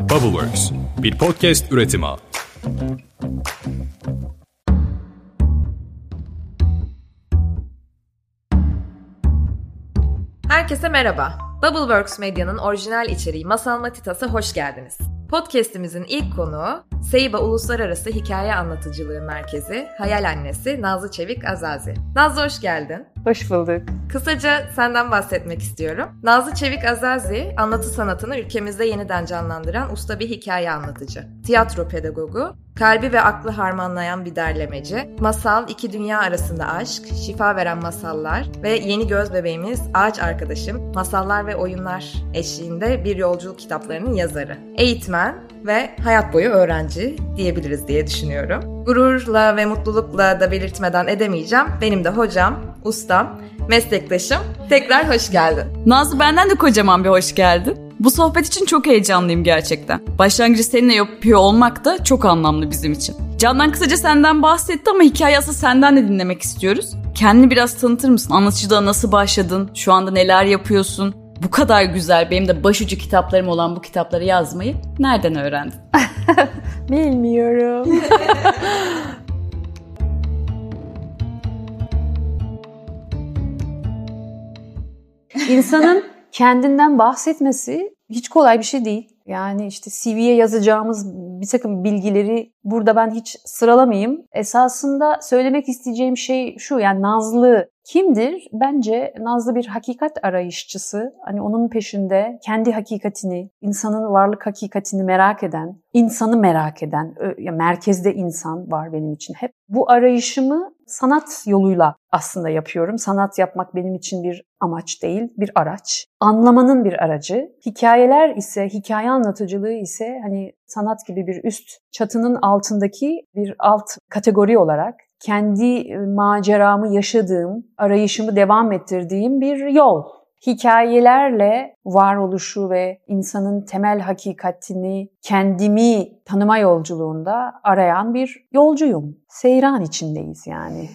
Bubbleworks, bir podcast üretimi. Herkese merhaba. Bubbleworks Medya'nın orijinal içeriği Masal Matitas'a hoş geldiniz. Podcast'imizin ilk konuğu Seyba Uluslararası Hikaye Anlatıcılığı Merkezi Hayal Annesi Nazlı Çevik Azazi. Nazlı hoş geldin. Hoş bulduk. Kısaca senden bahsetmek istiyorum. Nazlı Çevik Azazi, anlatı sanatını ülkemizde yeniden canlandıran usta bir hikaye anlatıcı. Tiyatro pedagogu, kalbi ve aklı harmanlayan bir derlemeci, masal, iki dünya arasında aşk, şifa veren masallar ve yeni göz bebeğimiz Ağaç Arkadaşım, masallar ve oyunlar eşliğinde bir yolculuk kitaplarının yazarı. Eğitmen ve hayat boyu öğrenci diyebiliriz diye düşünüyorum. Gururla ve mutlulukla da belirtmeden edemeyeceğim. Benim de hocam, ustam, meslektaşım. Tekrar hoş geldin. Nazlı benden de kocaman bir hoş geldin. Bu sohbet için çok heyecanlıyım gerçekten. Başlangıcı seninle yapıyor olmak da çok anlamlı bizim için. Candan kısaca senden bahsetti ama hikaye asıl senden de dinlemek istiyoruz. Kendini biraz tanıtır mısın? Anlatıcılığa nasıl başladın? Şu anda neler yapıyorsun? Bu kadar güzel benim de başucu kitaplarım olan bu kitapları yazmayı nereden öğrendin? Bilmiyorum. İnsanın kendinden bahsetmesi hiç kolay bir şey değil. Yani işte CV'ye yazacağımız bir takım bilgileri burada ben hiç sıralamayayım. Esasında söylemek isteyeceğim şey şu yani Nazlı kimdir? Bence Nazlı bir hakikat arayışçısı. Hani onun peşinde kendi hakikatini, insanın varlık hakikatini merak eden, insanı merak eden, ya merkezde insan var benim için hep. Bu arayışımı sanat yoluyla aslında yapıyorum. Sanat yapmak benim için bir amaç değil, bir araç. Anlamanın bir aracı. Hikayeler ise, hikaye anlatıcılığı ise hani sanat gibi bir üst çatının altındaki bir alt kategori olarak kendi maceramı yaşadığım, arayışımı devam ettirdiğim bir yol. Hikayelerle varoluşu ve insanın temel hakikatini kendimi tanıma yolculuğunda arayan bir yolcuyum. Seyran içindeyiz yani.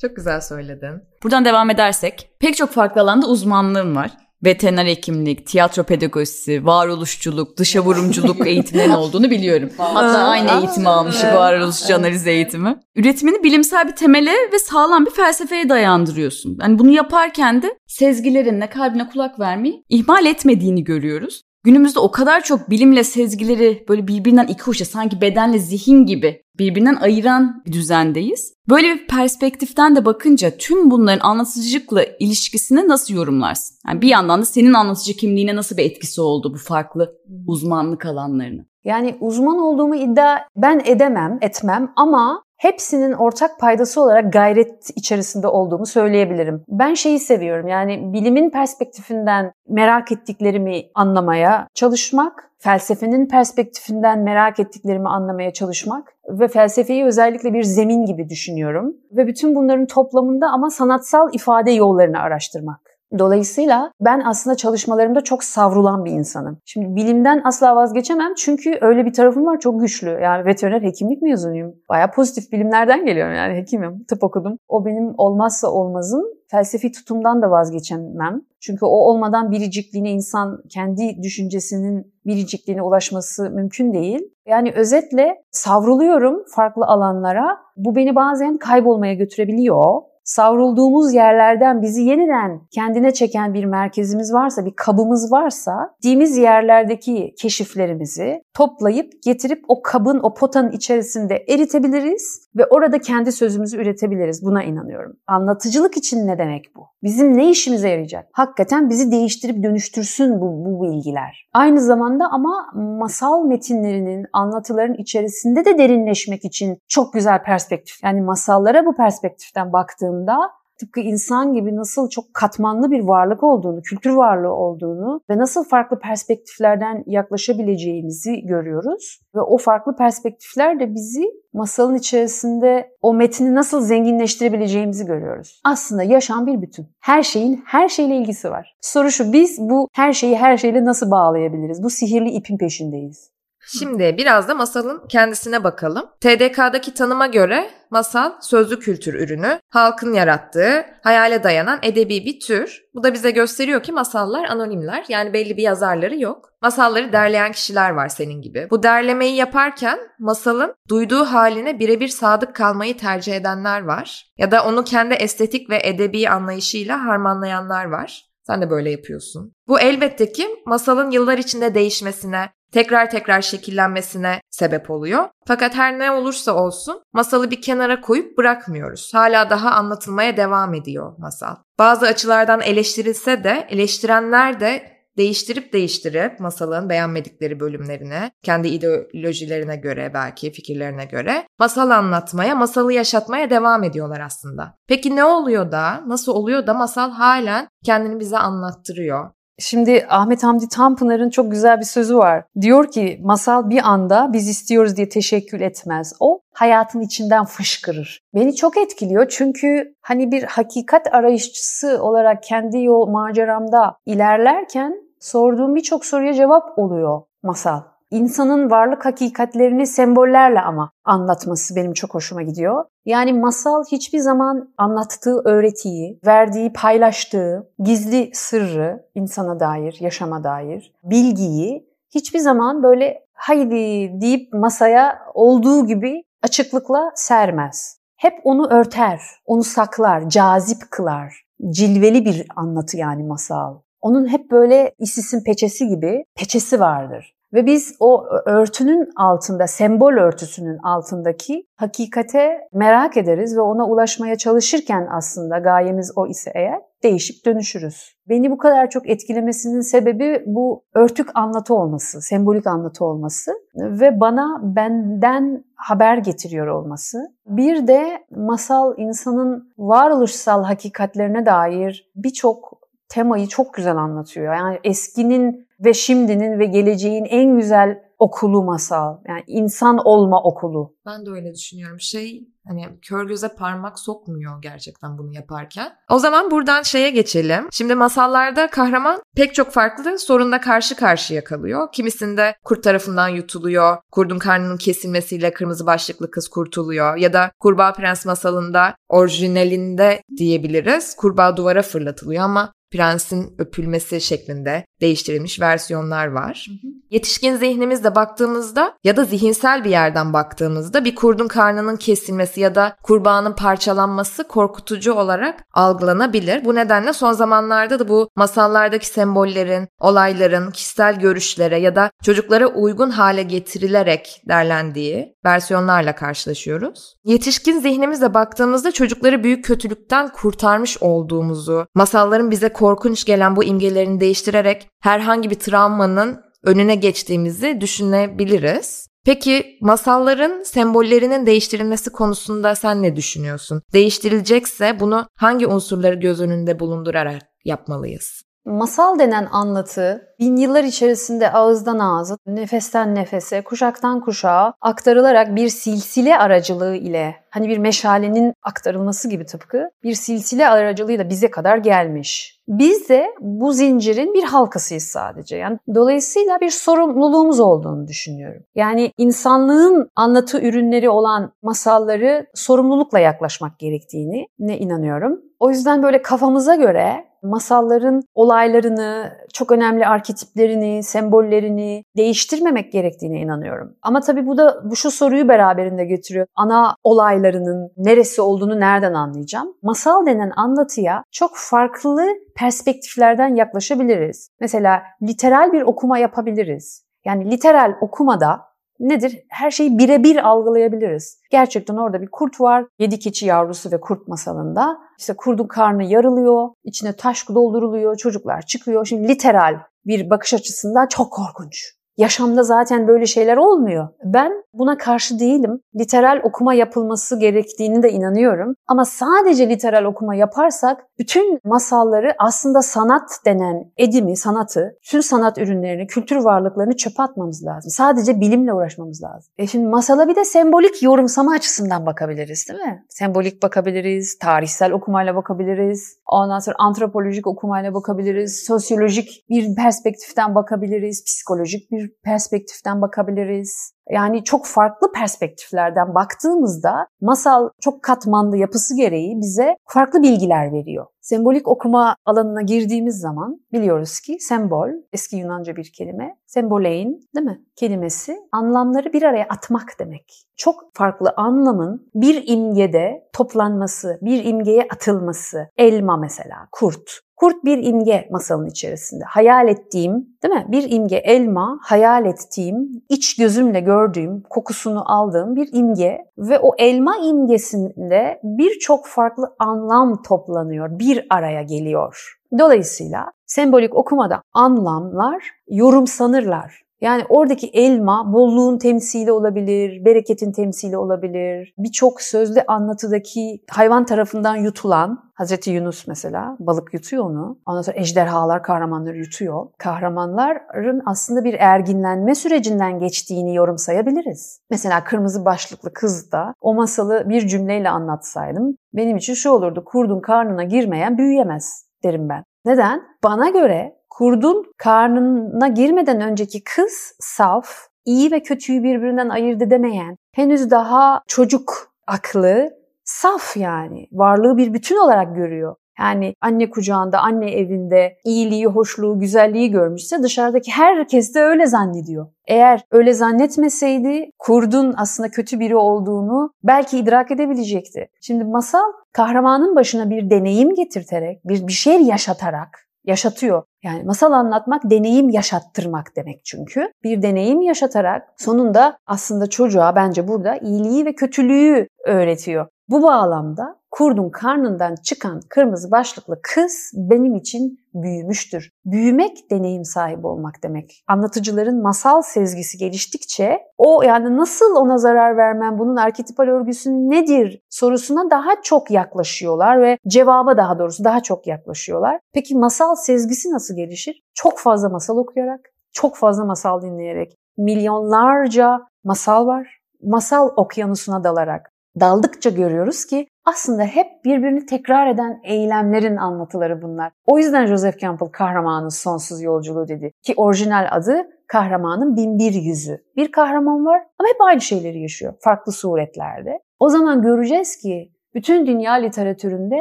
Çok güzel söyledin. Buradan devam edersek pek çok farklı alanda uzmanlığım var veteriner hekimlik, tiyatro pedagojisi, varoluşçuluk, dışa vurumculuk eğitimlerinin olduğunu biliyorum. Hatta aynı eğitimi almışım, varoluşçu analiz eğitimi. Üretimini bilimsel bir temele ve sağlam bir felsefeye dayandırıyorsun. Yani bunu yaparken de sezgilerinle kalbine kulak vermeyi ihmal etmediğini görüyoruz. Günümüzde o kadar çok bilimle sezgileri böyle birbirinden iki uçta sanki bedenle zihin gibi birbirinden ayıran bir düzendeyiz. Böyle bir perspektiften de bakınca tüm bunların anlatıcılıkla ilişkisini nasıl yorumlarsın? Yani bir yandan da senin anlatıcı kimliğine nasıl bir etkisi oldu bu farklı uzmanlık alanlarını? Yani uzman olduğumu iddia ben edemem, etmem ama hepsinin ortak paydası olarak gayret içerisinde olduğumu söyleyebilirim. Ben şeyi seviyorum yani bilimin perspektifinden merak ettiklerimi anlamaya çalışmak, felsefenin perspektifinden merak ettiklerimi anlamaya çalışmak ve felsefeyi özellikle bir zemin gibi düşünüyorum. Ve bütün bunların toplamında ama sanatsal ifade yollarını araştırmak. Dolayısıyla ben aslında çalışmalarımda çok savrulan bir insanım. Şimdi bilimden asla vazgeçemem çünkü öyle bir tarafım var çok güçlü. Yani veteriner hekimlik mezunuyum. Baya pozitif bilimlerden geliyorum yani hekimim, tıp okudum. O benim olmazsa olmazım. Felsefi tutumdan da vazgeçemem. Çünkü o olmadan biricikliğine insan kendi düşüncesinin biricikliğine ulaşması mümkün değil. Yani özetle savruluyorum farklı alanlara. Bu beni bazen kaybolmaya götürebiliyor savrulduğumuz yerlerden bizi yeniden kendine çeken bir merkezimiz varsa, bir kabımız varsa, gittiğimiz yerlerdeki keşiflerimizi toplayıp getirip o kabın, o potanın içerisinde eritebiliriz ve orada kendi sözümüzü üretebiliriz. Buna inanıyorum. Anlatıcılık için ne demek bu? Bizim ne işimize yarayacak? Hakikaten bizi değiştirip dönüştürsün bu, bu bilgiler. Aynı zamanda ama masal metinlerinin, anlatıların içerisinde de derinleşmek için çok güzel perspektif. Yani masallara bu perspektiften baktığımda tıpkı insan gibi nasıl çok katmanlı bir varlık olduğunu, kültür varlığı olduğunu ve nasıl farklı perspektiflerden yaklaşabileceğimizi görüyoruz. Ve o farklı perspektifler de bizi masalın içerisinde o metni nasıl zenginleştirebileceğimizi görüyoruz. Aslında yaşam bir bütün. Her şeyin her şeyle ilgisi var. Soru şu biz bu her şeyi her şeyle nasıl bağlayabiliriz? Bu sihirli ipin peşindeyiz. Şimdi biraz da masalın kendisine bakalım. TDK'daki tanıma göre masal sözlü kültür ürünü, halkın yarattığı, hayale dayanan edebi bir tür. Bu da bize gösteriyor ki masallar anonimler yani belli bir yazarları yok. Masalları derleyen kişiler var senin gibi. Bu derlemeyi yaparken masalın duyduğu haline birebir sadık kalmayı tercih edenler var. Ya da onu kendi estetik ve edebi anlayışıyla harmanlayanlar var. Sen de böyle yapıyorsun. Bu elbette ki masalın yıllar içinde değişmesine, tekrar tekrar şekillenmesine sebep oluyor. Fakat her ne olursa olsun masalı bir kenara koyup bırakmıyoruz. Hala daha anlatılmaya devam ediyor masal. Bazı açılardan eleştirilse de eleştirenler de değiştirip değiştirip masalın beğenmedikleri bölümlerine, kendi ideolojilerine göre belki fikirlerine göre masal anlatmaya, masalı yaşatmaya devam ediyorlar aslında. Peki ne oluyor da, nasıl oluyor da masal halen kendini bize anlattırıyor? Şimdi Ahmet Hamdi Tanpınar'ın çok güzel bir sözü var. Diyor ki masal bir anda biz istiyoruz diye teşekkür etmez. O hayatın içinden fışkırır. Beni çok etkiliyor çünkü hani bir hakikat arayışçısı olarak kendi yol maceramda ilerlerken sorduğum birçok soruya cevap oluyor masal. İnsanın varlık hakikatlerini sembollerle ama anlatması benim çok hoşuma gidiyor. Yani masal hiçbir zaman anlattığı öğretiyi, verdiği, paylaştığı gizli sırrı insana dair, yaşama dair, bilgiyi hiçbir zaman böyle haydi deyip masaya olduğu gibi açıklıkla sermez. Hep onu örter, onu saklar, cazip kılar. Cilveli bir anlatı yani masal. Onun hep böyle isisin peçesi gibi peçesi vardır. Ve biz o örtünün altında, sembol örtüsünün altındaki hakikate merak ederiz ve ona ulaşmaya çalışırken aslında gayemiz o ise eğer değişip dönüşürüz. Beni bu kadar çok etkilemesinin sebebi bu örtük anlatı olması, sembolik anlatı olması ve bana benden haber getiriyor olması. Bir de masal insanın varoluşsal hakikatlerine dair birçok temayı çok güzel anlatıyor. Yani eskinin ve şimdinin ve geleceğin en güzel okulu masal. Yani insan olma okulu. Ben de öyle düşünüyorum. Şey hani kör göze parmak sokmuyor gerçekten bunu yaparken. O zaman buradan şeye geçelim. Şimdi masallarda kahraman pek çok farklı sorunla karşı karşıya kalıyor. Kimisinde kurt tarafından yutuluyor. Kurdun karnının kesilmesiyle kırmızı başlıklı kız kurtuluyor. Ya da Kurbağa Prens masalında orijinalinde diyebiliriz. Kurbağa duvara fırlatılıyor ama prensin öpülmesi şeklinde değiştirilmiş versiyonlar var. Hı hı. Yetişkin zihnimizle baktığımızda ya da zihinsel bir yerden baktığımızda bir kurdun karnının kesilmesi ya da kurbağanın parçalanması korkutucu olarak algılanabilir. Bu nedenle son zamanlarda da bu masallardaki sembollerin, olayların kişisel görüşlere ya da çocuklara uygun hale getirilerek derlendiği versiyonlarla karşılaşıyoruz. Yetişkin zihnimizle baktığımızda çocukları büyük kötülükten kurtarmış olduğumuzu, masalların bize korkunç gelen bu imgelerini değiştirerek herhangi bir travmanın önüne geçtiğimizi düşünebiliriz. Peki masalların sembollerinin değiştirilmesi konusunda sen ne düşünüyorsun? Değiştirilecekse bunu hangi unsurları göz önünde bulundurarak yapmalıyız? Masal denen anlatı bin yıllar içerisinde ağızdan ağza, nefesten nefese, kuşaktan kuşağa aktarılarak bir silsile aracılığı ile hani bir meşalenin aktarılması gibi tıpkı bir silsile aracılığıyla bize kadar gelmiş. Biz de bu zincirin bir halkasıyız sadece. Yani dolayısıyla bir sorumluluğumuz olduğunu düşünüyorum. Yani insanlığın anlatı ürünleri olan masalları sorumlulukla yaklaşmak gerektiğini ne inanıyorum. O yüzden böyle kafamıza göre masalların olaylarını, çok önemli arketiplerini, sembollerini değiştirmemek gerektiğine inanıyorum. Ama tabii bu da bu şu soruyu beraberinde getiriyor. Ana olaylarının neresi olduğunu nereden anlayacağım? Masal denen anlatıya çok farklı perspektiflerden yaklaşabiliriz. Mesela literal bir okuma yapabiliriz. Yani literal okumada nedir? Her şeyi birebir algılayabiliriz. Gerçekten orada bir kurt var. Yedi keçi yavrusu ve kurt masalında. İşte kurdun karnı yarılıyor, içine taş dolduruluyor, çocuklar çıkıyor. Şimdi literal bir bakış açısından çok korkunç. Yaşamda zaten böyle şeyler olmuyor. Ben buna karşı değilim. Literal okuma yapılması gerektiğini de inanıyorum. Ama sadece literal okuma yaparsak bütün masalları aslında sanat denen edimi, sanatı, tüm sanat ürünlerini, kültür varlıklarını çöpe atmamız lazım. Sadece bilimle uğraşmamız lazım. E şimdi masala bir de sembolik yorumsama açısından bakabiliriz değil mi? Sembolik bakabiliriz, tarihsel okumayla bakabiliriz, ondan sonra antropolojik okumayla bakabiliriz, sosyolojik bir perspektiften bakabiliriz, psikolojik bir perspektiften bakabiliriz. Yani çok farklı perspektiflerden baktığımızda masal çok katmanlı yapısı gereği bize farklı bilgiler veriyor. Sembolik okuma alanına girdiğimiz zaman biliyoruz ki sembol, eski Yunanca bir kelime, sembolein değil mi? Kelimesi anlamları bir araya atmak demek. Çok farklı anlamın bir imgede toplanması, bir imgeye atılması. Elma mesela, kurt. Kurt bir imge masalın içerisinde. Hayal ettiğim, değil mi? Bir imge elma, hayal ettiğim, iç gözümle gördüğüm, kokusunu aldığım bir imge ve o elma imgesinde birçok farklı anlam toplanıyor, bir araya geliyor. Dolayısıyla sembolik okumada anlamlar yorumsanırlar. Yani oradaki elma bolluğun temsili olabilir, bereketin temsili olabilir. Birçok sözlü anlatıdaki hayvan tarafından yutulan, Hazreti Yunus mesela balık yutuyor onu. Ondan sonra ejderhalar kahramanları yutuyor. Kahramanların aslında bir erginlenme sürecinden geçtiğini yorumsayabiliriz. Mesela kırmızı başlıklı kız da o masalı bir cümleyle anlatsaydım benim için şu olurdu. Kurdun karnına girmeyen büyüyemez derim ben. Neden? Bana göre kurdun karnına girmeden önceki kız saf, iyi ve kötüyü birbirinden ayırt edemeyen, henüz daha çocuk aklı, saf yani. Varlığı bir bütün olarak görüyor. Yani anne kucağında, anne evinde iyiliği, hoşluğu, güzelliği görmüşse dışarıdaki herkes de öyle zannediyor. Eğer öyle zannetmeseydi kurdun aslında kötü biri olduğunu belki idrak edebilecekti. Şimdi masal kahramanın başına bir deneyim getirterek, bir, bir şey yaşatarak yaşatıyor. Yani masal anlatmak deneyim yaşattırmak demek çünkü. Bir deneyim yaşatarak sonunda aslında çocuğa bence burada iyiliği ve kötülüğü öğretiyor. Bu bağlamda kurdun karnından çıkan kırmızı başlıklı kız benim için büyümüştür. Büyümek deneyim sahibi olmak demek. Anlatıcıların masal sezgisi geliştikçe o yani nasıl ona zarar vermem, bunun arketipal örgüsü nedir sorusuna daha çok yaklaşıyorlar ve cevaba daha doğrusu daha çok yaklaşıyorlar. Peki masal sezgisi nasıl gelişir? Çok fazla masal okuyarak, çok fazla masal dinleyerek. Milyonlarca masal var. Masal okyanusuna dalarak daldıkça görüyoruz ki aslında hep birbirini tekrar eden eylemlerin anlatıları bunlar. O yüzden Joseph Campbell kahramanın sonsuz yolculuğu dedi. Ki orijinal adı kahramanın binbir yüzü. Bir kahraman var ama hep aynı şeyleri yaşıyor. Farklı suretlerde. O zaman göreceğiz ki bütün dünya literatüründe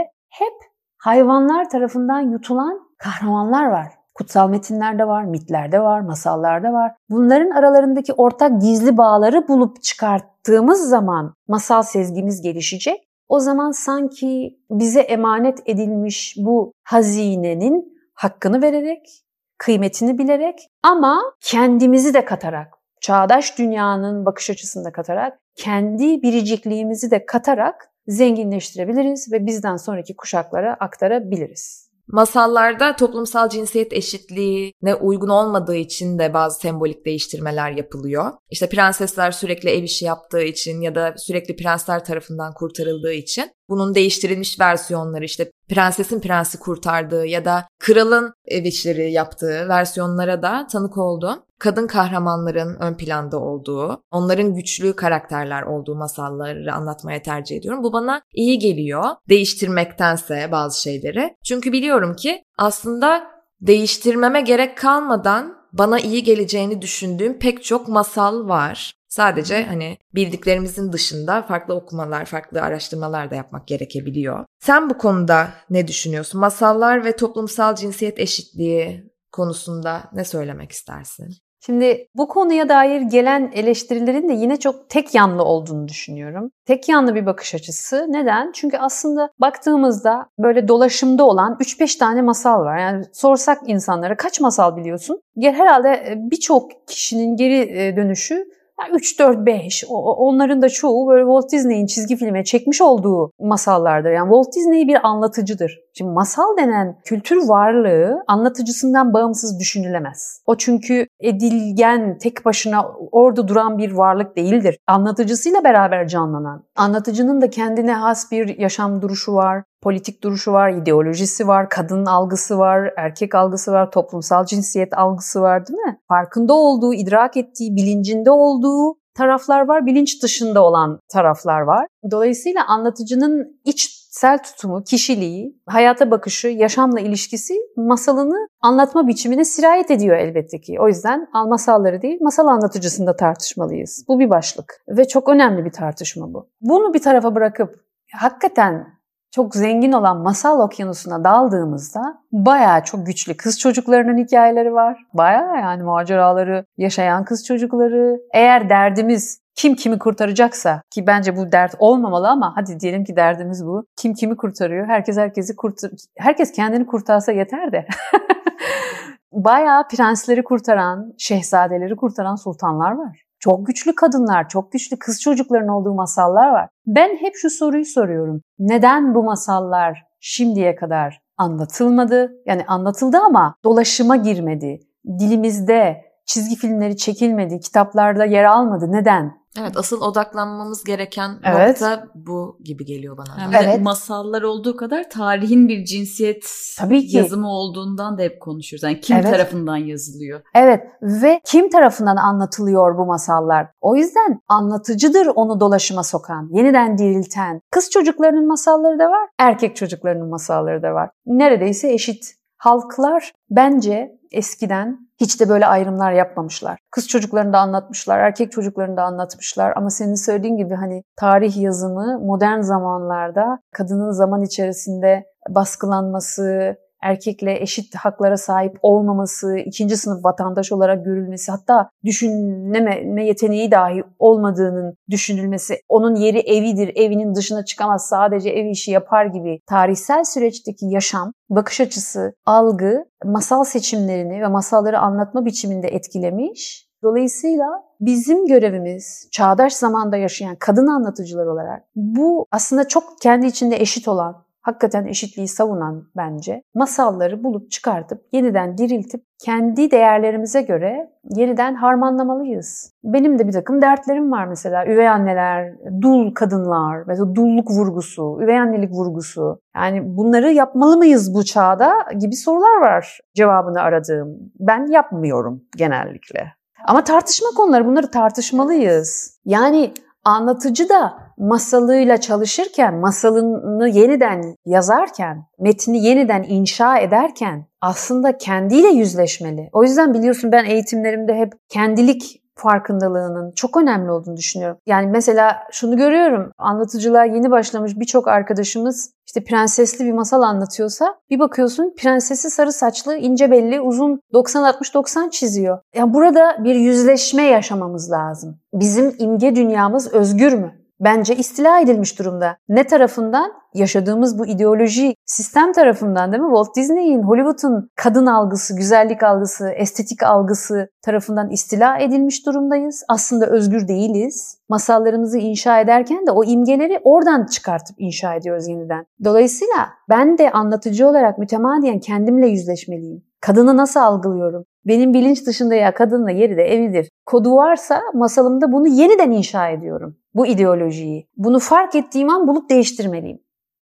hep hayvanlar tarafından yutulan kahramanlar var. Kutsal metinlerde var, mitlerde var, masallarda var. Bunların aralarındaki ortak gizli bağları bulup çıkarttığımız zaman masal sezgimiz gelişecek. O zaman sanki bize emanet edilmiş bu hazinenin hakkını vererek, kıymetini bilerek ama kendimizi de katarak, çağdaş dünyanın bakış açısını da katarak, kendi biricikliğimizi de katarak zenginleştirebiliriz ve bizden sonraki kuşaklara aktarabiliriz. Masallarda toplumsal cinsiyet eşitliğine uygun olmadığı için de bazı sembolik değiştirmeler yapılıyor. İşte prensesler sürekli ev işi yaptığı için ya da sürekli prensler tarafından kurtarıldığı için bunun değiştirilmiş versiyonları işte prensesin prensi kurtardığı ya da kralın ev işleri yaptığı versiyonlara da tanık oldum. Kadın kahramanların ön planda olduğu, onların güçlü karakterler olduğu masalları anlatmaya tercih ediyorum. Bu bana iyi geliyor değiştirmektense bazı şeyleri. Çünkü biliyorum ki aslında değiştirmeme gerek kalmadan bana iyi geleceğini düşündüğüm pek çok masal var. Sadece hani bildiklerimizin dışında farklı okumalar, farklı araştırmalar da yapmak gerekebiliyor. Sen bu konuda ne düşünüyorsun? Masallar ve toplumsal cinsiyet eşitliği konusunda ne söylemek istersin? Şimdi bu konuya dair gelen eleştirilerin de yine çok tek yanlı olduğunu düşünüyorum. Tek yanlı bir bakış açısı. Neden? Çünkü aslında baktığımızda böyle dolaşımda olan 3-5 tane masal var. Yani sorsak insanlara kaç masal biliyorsun? Herhalde birçok kişinin geri dönüşü 3, 4, 5 onların da çoğu böyle Walt Disney'in çizgi filme çekmiş olduğu masallardır. Yani Walt Disney bir anlatıcıdır. Şimdi masal denen kültür varlığı anlatıcısından bağımsız düşünülemez. O çünkü edilgen, tek başına orada duran bir varlık değildir. Anlatıcısıyla beraber canlanan. Anlatıcının da kendine has bir yaşam duruşu var, politik duruşu var, ideolojisi var, kadın algısı var, erkek algısı var, toplumsal cinsiyet algısı var değil mi? Farkında olduğu, idrak ettiği, bilincinde olduğu taraflar var, bilinç dışında olan taraflar var. Dolayısıyla anlatıcının iç içsel tutumu, kişiliği, hayata bakışı, yaşamla ilişkisi masalını anlatma biçimine sirayet ediyor elbette ki. O yüzden masalları değil, masal anlatıcısında tartışmalıyız. Bu bir başlık ve çok önemli bir tartışma bu. Bunu bir tarafa bırakıp hakikaten çok zengin olan masal okyanusuna daldığımızda bayağı çok güçlü kız çocuklarının hikayeleri var. Bayağı yani maceraları yaşayan kız çocukları. Eğer derdimiz kim kimi kurtaracaksa ki bence bu dert olmamalı ama hadi diyelim ki derdimiz bu. Kim kimi kurtarıyor? Herkes herkesi kurtar herkes kendini kurtarsa yeter de. Bayağı prensleri kurtaran, şehzadeleri kurtaran sultanlar var. Çok güçlü kadınlar, çok güçlü kız çocukların olduğu masallar var. Ben hep şu soruyu soruyorum. Neden bu masallar şimdiye kadar anlatılmadı? Yani anlatıldı ama dolaşıma girmedi. Dilimizde çizgi filmleri çekilmedi, kitaplarda yer almadı. Neden? Evet asıl odaklanmamız gereken Evet. nokta bu gibi geliyor bana. Hem Evet. masallar olduğu kadar tarihin bir cinsiyet Tabii ki. yazımı olduğundan da hep konuşuyoruz. Yani kim Evet. tarafından yazılıyor? Evet ve kim tarafından anlatılıyor bu masallar? O yüzden anlatıcıdır onu dolaşıma sokan, yeniden dirilten. Kız çocuklarının masalları da var, erkek çocuklarının masalları da var. Neredeyse eşit. Halklar bence eskiden hiç de böyle ayrımlar yapmamışlar. Kız çocuklarını da anlatmışlar, erkek çocuklarını da anlatmışlar ama senin söylediğin gibi hani tarih yazımı modern zamanlarda kadının zaman içerisinde baskılanması, erkekle eşit haklara sahip olmaması, ikinci sınıf vatandaş olarak görülmesi, hatta düşünme yeteneği dahi olmadığının düşünülmesi, onun yeri evidir, evinin dışına çıkamaz, sadece ev işi yapar gibi tarihsel süreçteki yaşam, bakış açısı, algı, masal seçimlerini ve masalları anlatma biçiminde etkilemiş. Dolayısıyla bizim görevimiz çağdaş zamanda yaşayan kadın anlatıcılar olarak bu aslında çok kendi içinde eşit olan hakikaten eşitliği savunan bence masalları bulup çıkartıp yeniden diriltip kendi değerlerimize göre yeniden harmanlamalıyız. Benim de bir takım dertlerim var mesela. Üvey anneler, dul kadınlar, mesela dulluk vurgusu, üvey annelik vurgusu. Yani bunları yapmalı mıyız bu çağda gibi sorular var cevabını aradığım. Ben yapmıyorum genellikle. Ama tartışma konuları bunları tartışmalıyız. Yani anlatıcı da masalıyla çalışırken, masalını yeniden yazarken, metni yeniden inşa ederken aslında kendiyle yüzleşmeli. O yüzden biliyorsun ben eğitimlerimde hep kendilik farkındalığının çok önemli olduğunu düşünüyorum. Yani mesela şunu görüyorum. Anlatıcılığa yeni başlamış birçok arkadaşımız işte prensesli bir masal anlatıyorsa bir bakıyorsun prensesi sarı saçlı, ince belli, uzun 90-60-90 çiziyor. Ya burada bir yüzleşme yaşamamız lazım. Bizim imge dünyamız özgür mü? Bence istila edilmiş durumda. Ne tarafından? Yaşadığımız bu ideoloji sistem tarafından değil mi? Walt Disney'in, Hollywood'un kadın algısı, güzellik algısı, estetik algısı tarafından istila edilmiş durumdayız. Aslında özgür değiliz. Masallarımızı inşa ederken de o imgeleri oradan çıkartıp inşa ediyoruz yeniden. Dolayısıyla ben de anlatıcı olarak mütemadiyen kendimle yüzleşmeliyim. Kadını nasıl algılıyorum? Benim bilinç dışında ya kadınla yeri de evidir. Kodu varsa masalımda bunu yeniden inşa ediyorum. Bu ideolojiyi. Bunu fark ettiğim an bulup değiştirmeliyim.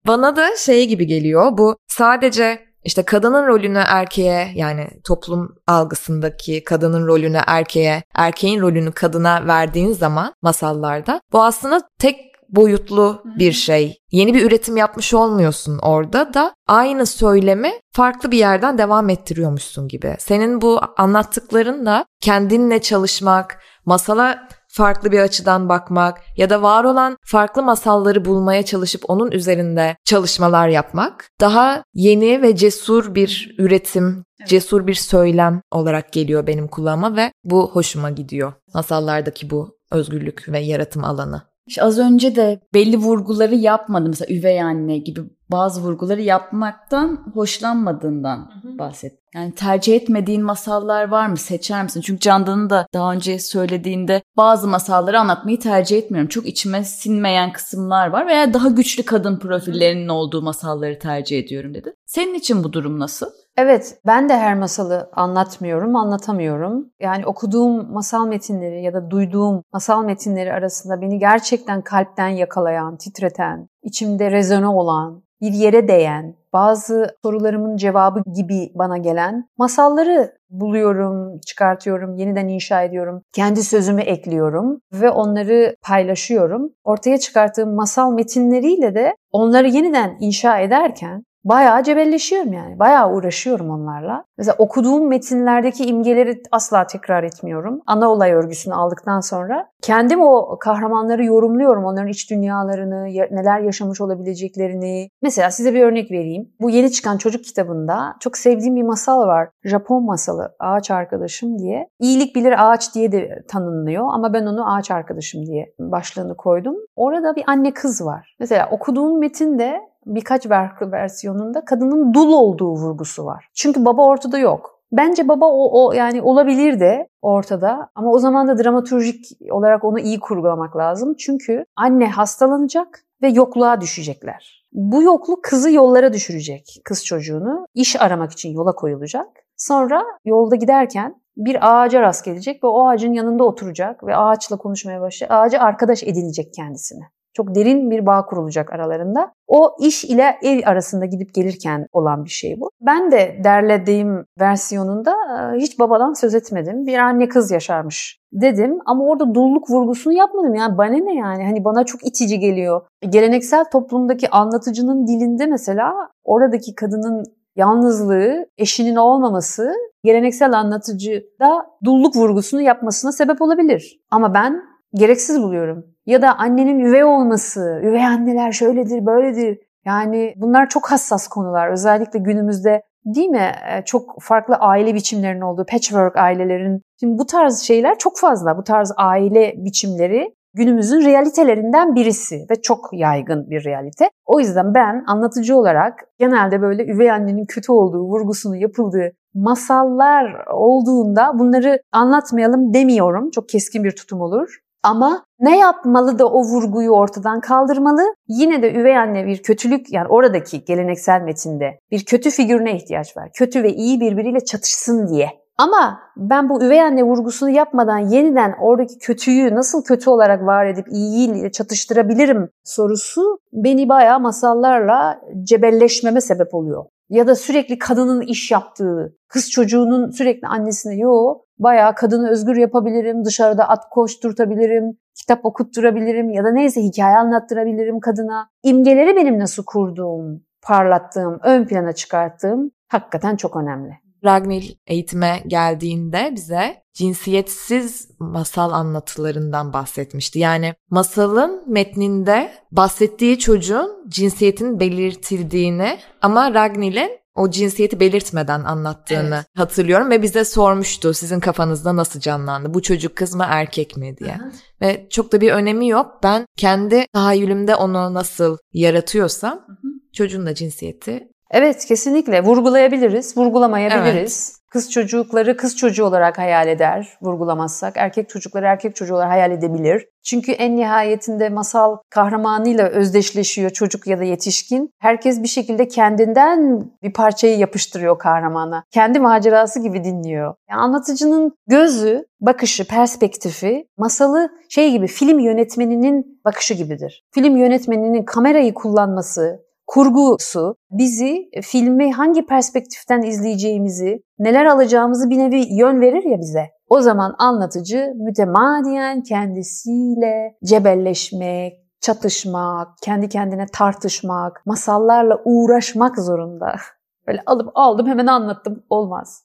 Bana da şey gibi geliyor. Bu sadece işte kadının rolünü erkeğe yani toplum algısındaki kadının rolünü erkeğe, erkeğin rolünü kadına verdiğin zaman masallarda bu aslında tek boyutlu bir şey. Yeni bir üretim yapmış olmuyorsun orada da aynı söylemi farklı bir yerden devam ettiriyormuşsun gibi. Senin bu anlattıkların da kendinle çalışmak, masala farklı bir açıdan bakmak ya da var olan farklı masalları bulmaya çalışıp onun üzerinde çalışmalar yapmak daha yeni ve cesur bir üretim, cesur bir söylem olarak geliyor benim kulağıma ve bu hoşuma gidiyor. Masallardaki bu özgürlük ve yaratım alanı. İşte az önce de belli vurguları yapmadı. Mesela üvey anne gibi bazı vurguları yapmaktan hoşlanmadığından bahset. Yani tercih etmediğin masallar var mı? Seçer misin? Çünkü Candan'ın da daha önce söylediğinde bazı masalları anlatmayı tercih etmiyorum. Çok içime sinmeyen kısımlar var veya daha güçlü kadın profillerinin olduğu masalları tercih ediyorum dedi. Senin için bu durum nasıl? Evet, ben de her masalı anlatmıyorum, anlatamıyorum. Yani okuduğum masal metinleri ya da duyduğum masal metinleri arasında beni gerçekten kalpten yakalayan, titreten, içimde rezone olan, bir yere değen, bazı sorularımın cevabı gibi bana gelen masalları buluyorum, çıkartıyorum, yeniden inşa ediyorum. Kendi sözümü ekliyorum ve onları paylaşıyorum. Ortaya çıkarttığım masal metinleriyle de onları yeniden inşa ederken bayağı cebelleşiyorum yani. Bayağı uğraşıyorum onlarla. Mesela okuduğum metinlerdeki imgeleri asla tekrar etmiyorum. Ana olay örgüsünü aldıktan sonra kendim o kahramanları yorumluyorum. Onların iç dünyalarını, neler yaşamış olabileceklerini. Mesela size bir örnek vereyim. Bu yeni çıkan çocuk kitabında çok sevdiğim bir masal var. Japon masalı Ağaç Arkadaşım diye. İyilik bilir ağaç diye de tanınıyor ama ben onu Ağaç Arkadaşım diye başlığını koydum. Orada bir anne kız var. Mesela okuduğum metinde birkaç versiyonunda kadının dul olduğu vurgusu var. Çünkü baba ortada yok. Bence baba o, o yani olabilir de ortada ama o zaman da dramaturjik olarak onu iyi kurgulamak lazım. Çünkü anne hastalanacak ve yokluğa düşecekler. Bu yokluk kızı yollara düşürecek kız çocuğunu. iş aramak için yola koyulacak. Sonra yolda giderken bir ağaca rast gelecek ve o ağacın yanında oturacak ve ağaçla konuşmaya başlayacak. Ağacı arkadaş edinecek kendisine. Çok derin bir bağ kurulacak aralarında. O iş ile ev arasında gidip gelirken olan bir şey bu. Ben de derlediğim versiyonunda e, hiç babadan söz etmedim. Bir anne kız yaşarmış dedim ama orada dulluk vurgusunu yapmadım. Yani bana ne yani? Hani bana çok itici geliyor. Geleneksel toplumdaki anlatıcının dilinde mesela oradaki kadının yalnızlığı, eşinin olmaması geleneksel anlatıcı da dulluk vurgusunu yapmasına sebep olabilir. Ama ben gereksiz buluyorum. Ya da annenin üvey olması, üvey anneler şöyledir, böyledir. Yani bunlar çok hassas konular. Özellikle günümüzde değil mi? Çok farklı aile biçimlerinin olduğu, patchwork ailelerin. Şimdi bu tarz şeyler çok fazla. Bu tarz aile biçimleri günümüzün realitelerinden birisi ve çok yaygın bir realite. O yüzden ben anlatıcı olarak genelde böyle üvey annenin kötü olduğu vurgusunu yapıldığı masallar olduğunda bunları anlatmayalım demiyorum. Çok keskin bir tutum olur. Ama ne yapmalı da o vurguyu ortadan kaldırmalı? Yine de üvey anne bir kötülük yani oradaki geleneksel metinde bir kötü figürüne ihtiyaç var. Kötü ve iyi birbiriyle çatışsın diye. Ama ben bu üvey anne vurgusunu yapmadan yeniden oradaki kötüyü nasıl kötü olarak var edip iyiyle çatıştırabilirim sorusu beni bayağı masallarla cebelleşmeme sebep oluyor. Ya da sürekli kadının iş yaptığı, kız çocuğunun sürekli annesine yo bayağı kadını özgür yapabilirim, dışarıda at koşturtabilirim, kitap okutturabilirim ya da neyse hikaye anlattırabilirim kadına. İmgeleri benim nasıl kurduğum, parlattığım, ön plana çıkarttığım hakikaten çok önemli. Ragnil eğitime geldiğinde bize cinsiyetsiz masal anlatılarından bahsetmişti. Yani masalın metninde bahsettiği çocuğun cinsiyetin belirtildiğini ama Ragnil'in o cinsiyeti belirtmeden anlattığını evet. hatırlıyorum ve bize sormuştu sizin kafanızda nasıl canlandı bu çocuk kız mı erkek mi diye. Aha. Ve çok da bir önemi yok. Ben kendi tahayyülümde onu nasıl yaratıyorsam hı çocuğun da cinsiyeti Evet kesinlikle vurgulayabiliriz, vurgulamayabiliriz. Evet. Kız çocukları kız çocuğu olarak hayal eder vurgulamazsak. Erkek çocukları erkek çocuğu olarak hayal edebilir. Çünkü en nihayetinde masal kahramanıyla özdeşleşiyor çocuk ya da yetişkin. Herkes bir şekilde kendinden bir parçayı yapıştırıyor kahramana. Kendi macerası gibi dinliyor. Yani anlatıcının gözü, bakışı, perspektifi masalı şey gibi film yönetmeninin bakışı gibidir. Film yönetmeninin kamerayı kullanması, kurgusu bizi e, filmi hangi perspektiften izleyeceğimizi, neler alacağımızı bir nevi yön verir ya bize. O zaman anlatıcı mütemadiyen kendisiyle cebelleşmek, çatışmak, kendi kendine tartışmak, masallarla uğraşmak zorunda. Böyle alıp aldım hemen anlattım. Olmaz.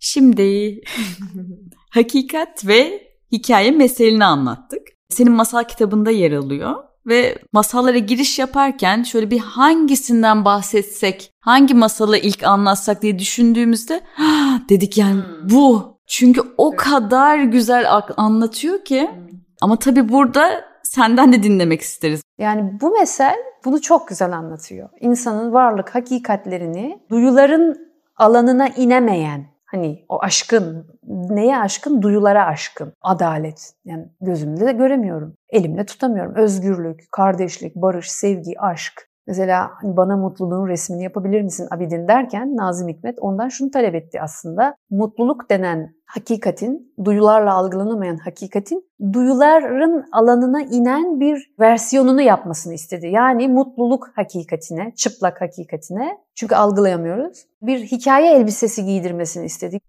Şimdi hakikat ve hikaye meselini anlattık. Senin masal kitabında yer alıyor ve masallara giriş yaparken şöyle bir hangisinden bahsetsek, hangi masalı ilk anlatsak diye düşündüğümüzde dedik yani hmm. bu. Çünkü o kadar güzel anlatıyor ki hmm. ama tabii burada senden de dinlemek isteriz. Yani bu mesel bunu çok güzel anlatıyor. İnsanın varlık hakikatlerini duyuların alanına inemeyen Hani o aşkın, neye aşkın? Duyulara aşkın. Adalet. Yani gözümde de göremiyorum. Elimle tutamıyorum. Özgürlük, kardeşlik, barış, sevgi, aşk. Mesela hani bana mutluluğun resmini yapabilir misin Abidin derken Nazım Hikmet ondan şunu talep etti aslında. Mutluluk denen hakikatin, duyularla algılanamayan hakikatin duyuların alanına inen bir versiyonunu yapmasını istedi. Yani mutluluk hakikatine, çıplak hakikatine çünkü algılayamıyoruz. Bir hikaye elbisesi giydirmesini istedik.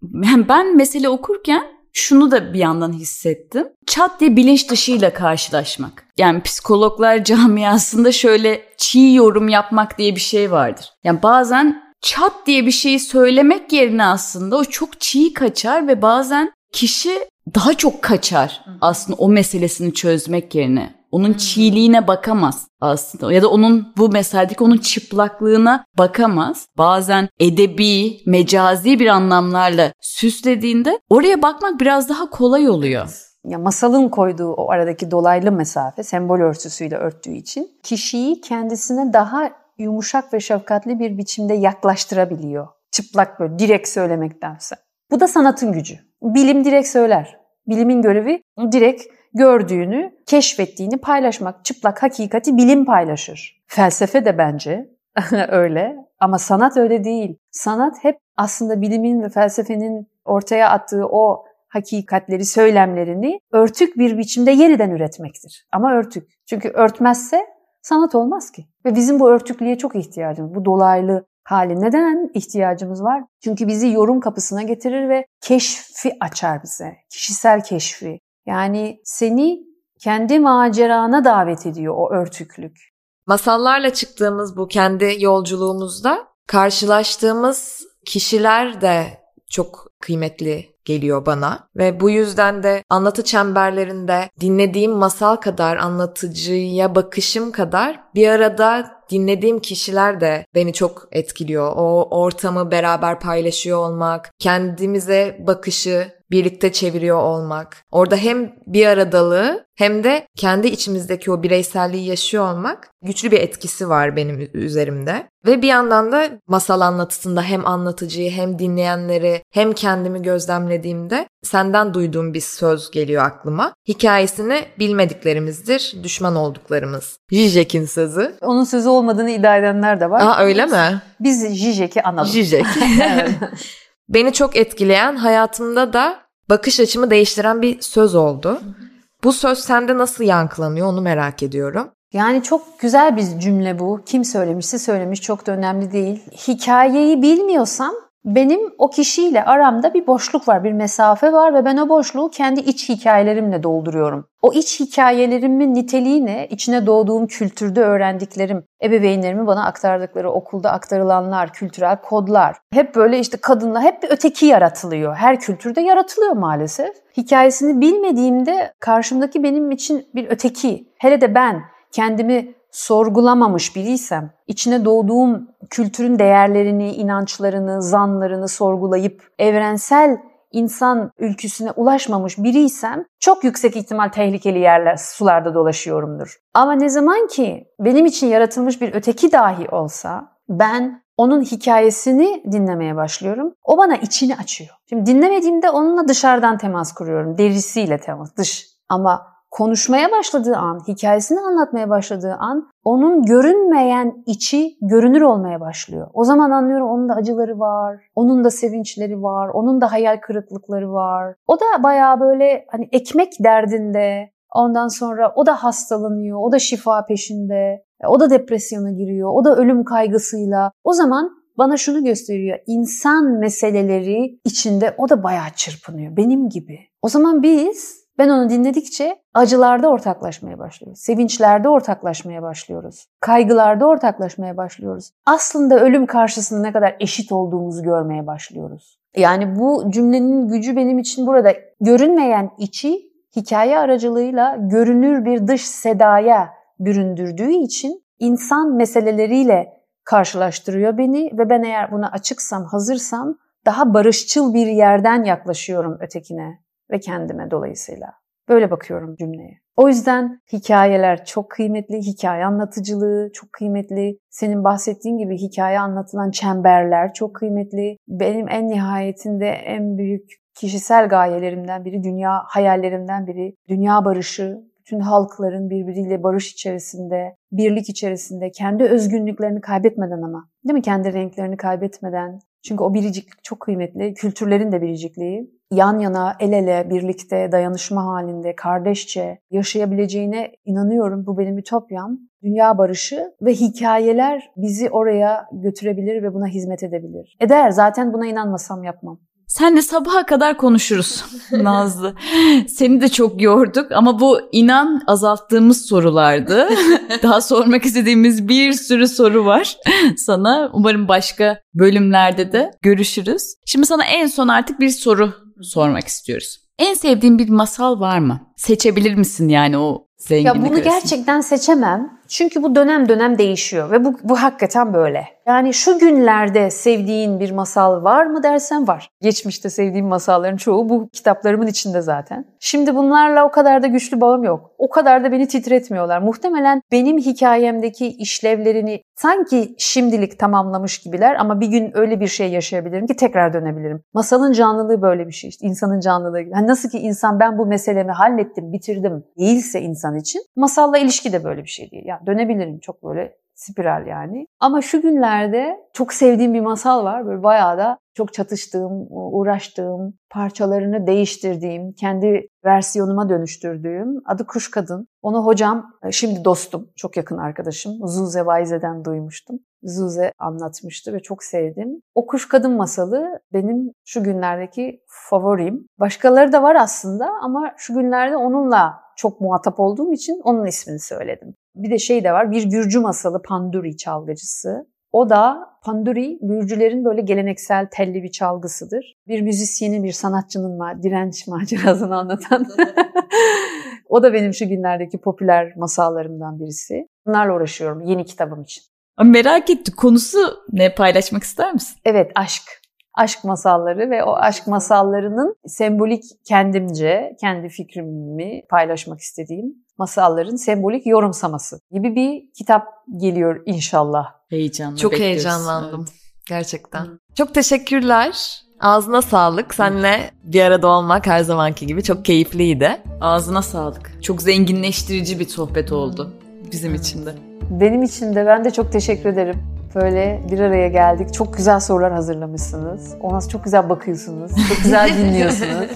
Ben mesele okurken şunu da bir yandan hissettim. Çat diye bilinç dışıyla karşılaşmak. Yani psikologlar camiasında şöyle çiğ yorum yapmak diye bir şey vardır. Yani bazen çat diye bir şeyi söylemek yerine aslında o çok çiğ kaçar ve bazen kişi daha çok kaçar aslında o meselesini çözmek yerine. Onun çiğliğine bakamaz aslında ya da onun bu meseledeki onun çıplaklığına bakamaz. Bazen edebi, mecazi bir anlamlarla süslediğinde oraya bakmak biraz daha kolay oluyor. Ya masalın koyduğu o aradaki dolaylı mesafe sembol örtüsüyle örttüğü için kişiyi kendisine daha yumuşak ve şefkatli bir biçimde yaklaştırabiliyor. Çıplak böyle direkt söylemektense. Bu da sanatın gücü. Bilim direkt söyler. Bilimin görevi direkt gördüğünü, keşfettiğini paylaşmak. Çıplak hakikati bilim paylaşır. Felsefe de bence öyle ama sanat öyle değil. Sanat hep aslında bilimin ve felsefenin ortaya attığı o hakikatleri, söylemlerini örtük bir biçimde yeniden üretmektir. Ama örtük. Çünkü örtmezse sanat olmaz ki. Ve bizim bu örtüklüğe çok ihtiyacımız, bu dolaylı hali. Neden ihtiyacımız var? Çünkü bizi yorum kapısına getirir ve keşfi açar bize. Kişisel keşfi. Yani seni kendi macerana davet ediyor o örtüklük. Masallarla çıktığımız bu kendi yolculuğumuzda karşılaştığımız kişiler de çok kıymetli geliyor bana ve bu yüzden de anlatı çemberlerinde dinlediğim masal kadar anlatıcıya bakışım kadar bir arada dinlediğim kişiler de beni çok etkiliyor. O ortamı beraber paylaşıyor olmak, kendimize bakışı birlikte çeviriyor olmak. Orada hem bir aradalığı hem de kendi içimizdeki o bireyselliği yaşıyor olmak güçlü bir etkisi var benim üzerimde. Ve bir yandan da masal anlatısında hem anlatıcıyı hem dinleyenleri hem kendimi gözlemlediğimde senden duyduğum bir söz geliyor aklıma. Hikayesini bilmediklerimizdir, düşman olduklarımız. Zizek'in sözü. Onun sözü olmadığını iddia edenler de var. Aa öyle mi? Biz Zizek'i analım. Zizek. Beni çok etkileyen, hayatımda da bakış açımı değiştiren bir söz oldu. Bu söz sende nasıl yankılanıyor onu merak ediyorum. Yani çok güzel bir cümle bu. Kim söylemişse söylemiş çok da önemli değil. Hikayeyi bilmiyorsam benim o kişiyle aramda bir boşluk var, bir mesafe var ve ben o boşluğu kendi iç hikayelerimle dolduruyorum. O iç hikayelerimin niteliği ne? İçine doğduğum kültürde öğrendiklerim, ebeveynlerimin bana aktardıkları, okulda aktarılanlar, kültürel kodlar. Hep böyle işte kadınla hep bir öteki yaratılıyor. Her kültürde yaratılıyor maalesef. Hikayesini bilmediğimde karşımdaki benim için bir öteki. Hele de ben kendimi sorgulamamış biriysem, içine doğduğum kültürün değerlerini, inançlarını, zanlarını sorgulayıp evrensel insan ülküsüne ulaşmamış biriysem çok yüksek ihtimal tehlikeli yerler, sularda dolaşıyorumdur. Ama ne zaman ki benim için yaratılmış bir öteki dahi olsa ben onun hikayesini dinlemeye başlıyorum. O bana içini açıyor. Şimdi dinlemediğimde onunla dışarıdan temas kuruyorum. Derisiyle temas, dış. Ama konuşmaya başladığı an, hikayesini anlatmaya başladığı an onun görünmeyen içi görünür olmaya başlıyor. O zaman anlıyorum onun da acıları var, onun da sevinçleri var, onun da hayal kırıklıkları var. O da bayağı böyle hani ekmek derdinde, ondan sonra o da hastalanıyor, o da şifa peşinde, o da depresyona giriyor, o da ölüm kaygısıyla. O zaman bana şunu gösteriyor. İnsan meseleleri içinde o da bayağı çırpınıyor benim gibi. O zaman biz ben onu dinledikçe acılarda ortaklaşmaya başlıyoruz. Sevinçlerde ortaklaşmaya başlıyoruz. Kaygılarda ortaklaşmaya başlıyoruz. Aslında ölüm karşısında ne kadar eşit olduğumuzu görmeye başlıyoruz. Yani bu cümlenin gücü benim için burada görünmeyen içi hikaye aracılığıyla görünür bir dış sedaya büründürdüğü için insan meseleleriyle karşılaştırıyor beni ve ben eğer buna açıksam, hazırsam daha barışçıl bir yerden yaklaşıyorum ötekine ve kendime dolayısıyla. Böyle bakıyorum cümleye. O yüzden hikayeler çok kıymetli, hikaye anlatıcılığı çok kıymetli. Senin bahsettiğin gibi hikaye anlatılan çemberler çok kıymetli. Benim en nihayetinde en büyük kişisel gayelerimden biri, dünya hayallerimden biri, dünya barışı, bütün halkların birbiriyle barış içerisinde, birlik içerisinde, kendi özgünlüklerini kaybetmeden ama. Değil mi? Kendi renklerini kaybetmeden. Çünkü o biriciklik çok kıymetli. Kültürlerin de biricikliği. Yan yana, el ele, birlikte, dayanışma halinde, kardeşçe yaşayabileceğine inanıyorum. Bu benim ütopyam. Dünya barışı ve hikayeler bizi oraya götürebilir ve buna hizmet edebilir. Eder zaten buna inanmasam yapmam. Senle sabaha kadar konuşuruz Nazlı. Seni de çok yorduk ama bu inan azalttığımız sorulardı. Daha sormak istediğimiz bir sürü soru var sana. Umarım başka bölümlerde de görüşürüz. Şimdi sana en son artık bir soru sormak istiyoruz. En sevdiğin bir masal var mı? Seçebilir misin yani o zenginlik Ya bunu arasında? gerçekten seçemem. Çünkü bu dönem dönem değişiyor ve bu, bu hakikaten böyle. Yani şu günlerde sevdiğin bir masal var mı dersen var. Geçmişte sevdiğim masalların çoğu bu kitaplarımın içinde zaten. Şimdi bunlarla o kadar da güçlü bağım yok. O kadar da beni titretmiyorlar. Muhtemelen benim hikayemdeki işlevlerini sanki şimdilik tamamlamış gibiler ama bir gün öyle bir şey yaşayabilirim ki tekrar dönebilirim. Masalın canlılığı böyle bir şey işte. insanın canlılığı. Yani nasıl ki insan ben bu meselemi hallettim, bitirdim değilse insan için masalla ilişki de böyle bir şey değil. Yani dönebilirim çok böyle spiral yani. Ama şu günlerde çok sevdiğim bir masal var. Böyle bayağı da çok çatıştığım, uğraştığım, parçalarını değiştirdiğim, kendi versiyonuma dönüştürdüğüm adı Kuş Kadın. Onu hocam, e, şimdi dostum, çok yakın arkadaşım Zuze Vaize'den duymuştum. Zuze anlatmıştı ve çok sevdim. O Kuş Kadın masalı benim şu günlerdeki favorim. Başkaları da var aslında ama şu günlerde onunla çok muhatap olduğum için onun ismini söyledim. Bir de şey de var, bir Gürcü masalı Panduri çalgıcısı. O da Panduri, Gürcülerin böyle geleneksel telli bir çalgısıdır. Bir müzisyenin, bir sanatçının ma- direnç macerasını anlatan. o da benim şu günlerdeki popüler masallarımdan birisi. Bunlarla uğraşıyorum yeni kitabım için. Merak ettim. Konusu ne paylaşmak ister misin? Evet, aşk. Aşk masalları ve o aşk masallarının sembolik kendimce, kendi fikrimi paylaşmak istediğim masalların sembolik yorumsaması gibi bir kitap geliyor inşallah. Heyecanla Çok bekliyoruz. heyecanlandım. Evet. Gerçekten. Çok teşekkürler. Ağzına sağlık. Seninle bir arada olmak her zamanki gibi çok keyifliydi. Ağzına sağlık. Çok zenginleştirici bir sohbet oldu bizim için de. Benim için de ben de çok teşekkür ederim. Böyle bir araya geldik. Çok güzel sorular hazırlamışsınız. Ona çok güzel bakıyorsunuz. Çok güzel dinliyorsunuz.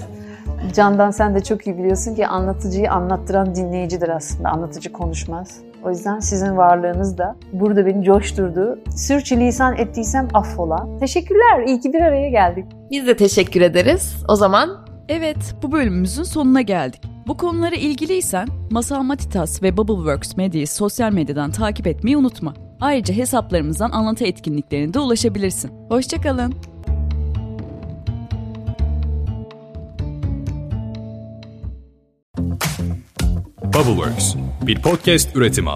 Candan sen de çok iyi biliyorsun ki anlatıcıyı anlattıran dinleyicidir aslında. Anlatıcı konuşmaz. O yüzden sizin varlığınız da burada beni coşturdu. Sürçülisan ettiysem affola. Teşekkürler. İyi ki bir araya geldik. Biz de teşekkür ederiz. O zaman Evet, bu bölümümüzün sonuna geldik. Bu konulara ilgiliysen Masal Matitas ve Bubbleworks Medya'yı sosyal medyadan takip etmeyi unutma. Ayrıca hesaplarımızdan anlatı etkinliklerine de ulaşabilirsin. Hoşçakalın. Bubbleworks bir podcast üretimi.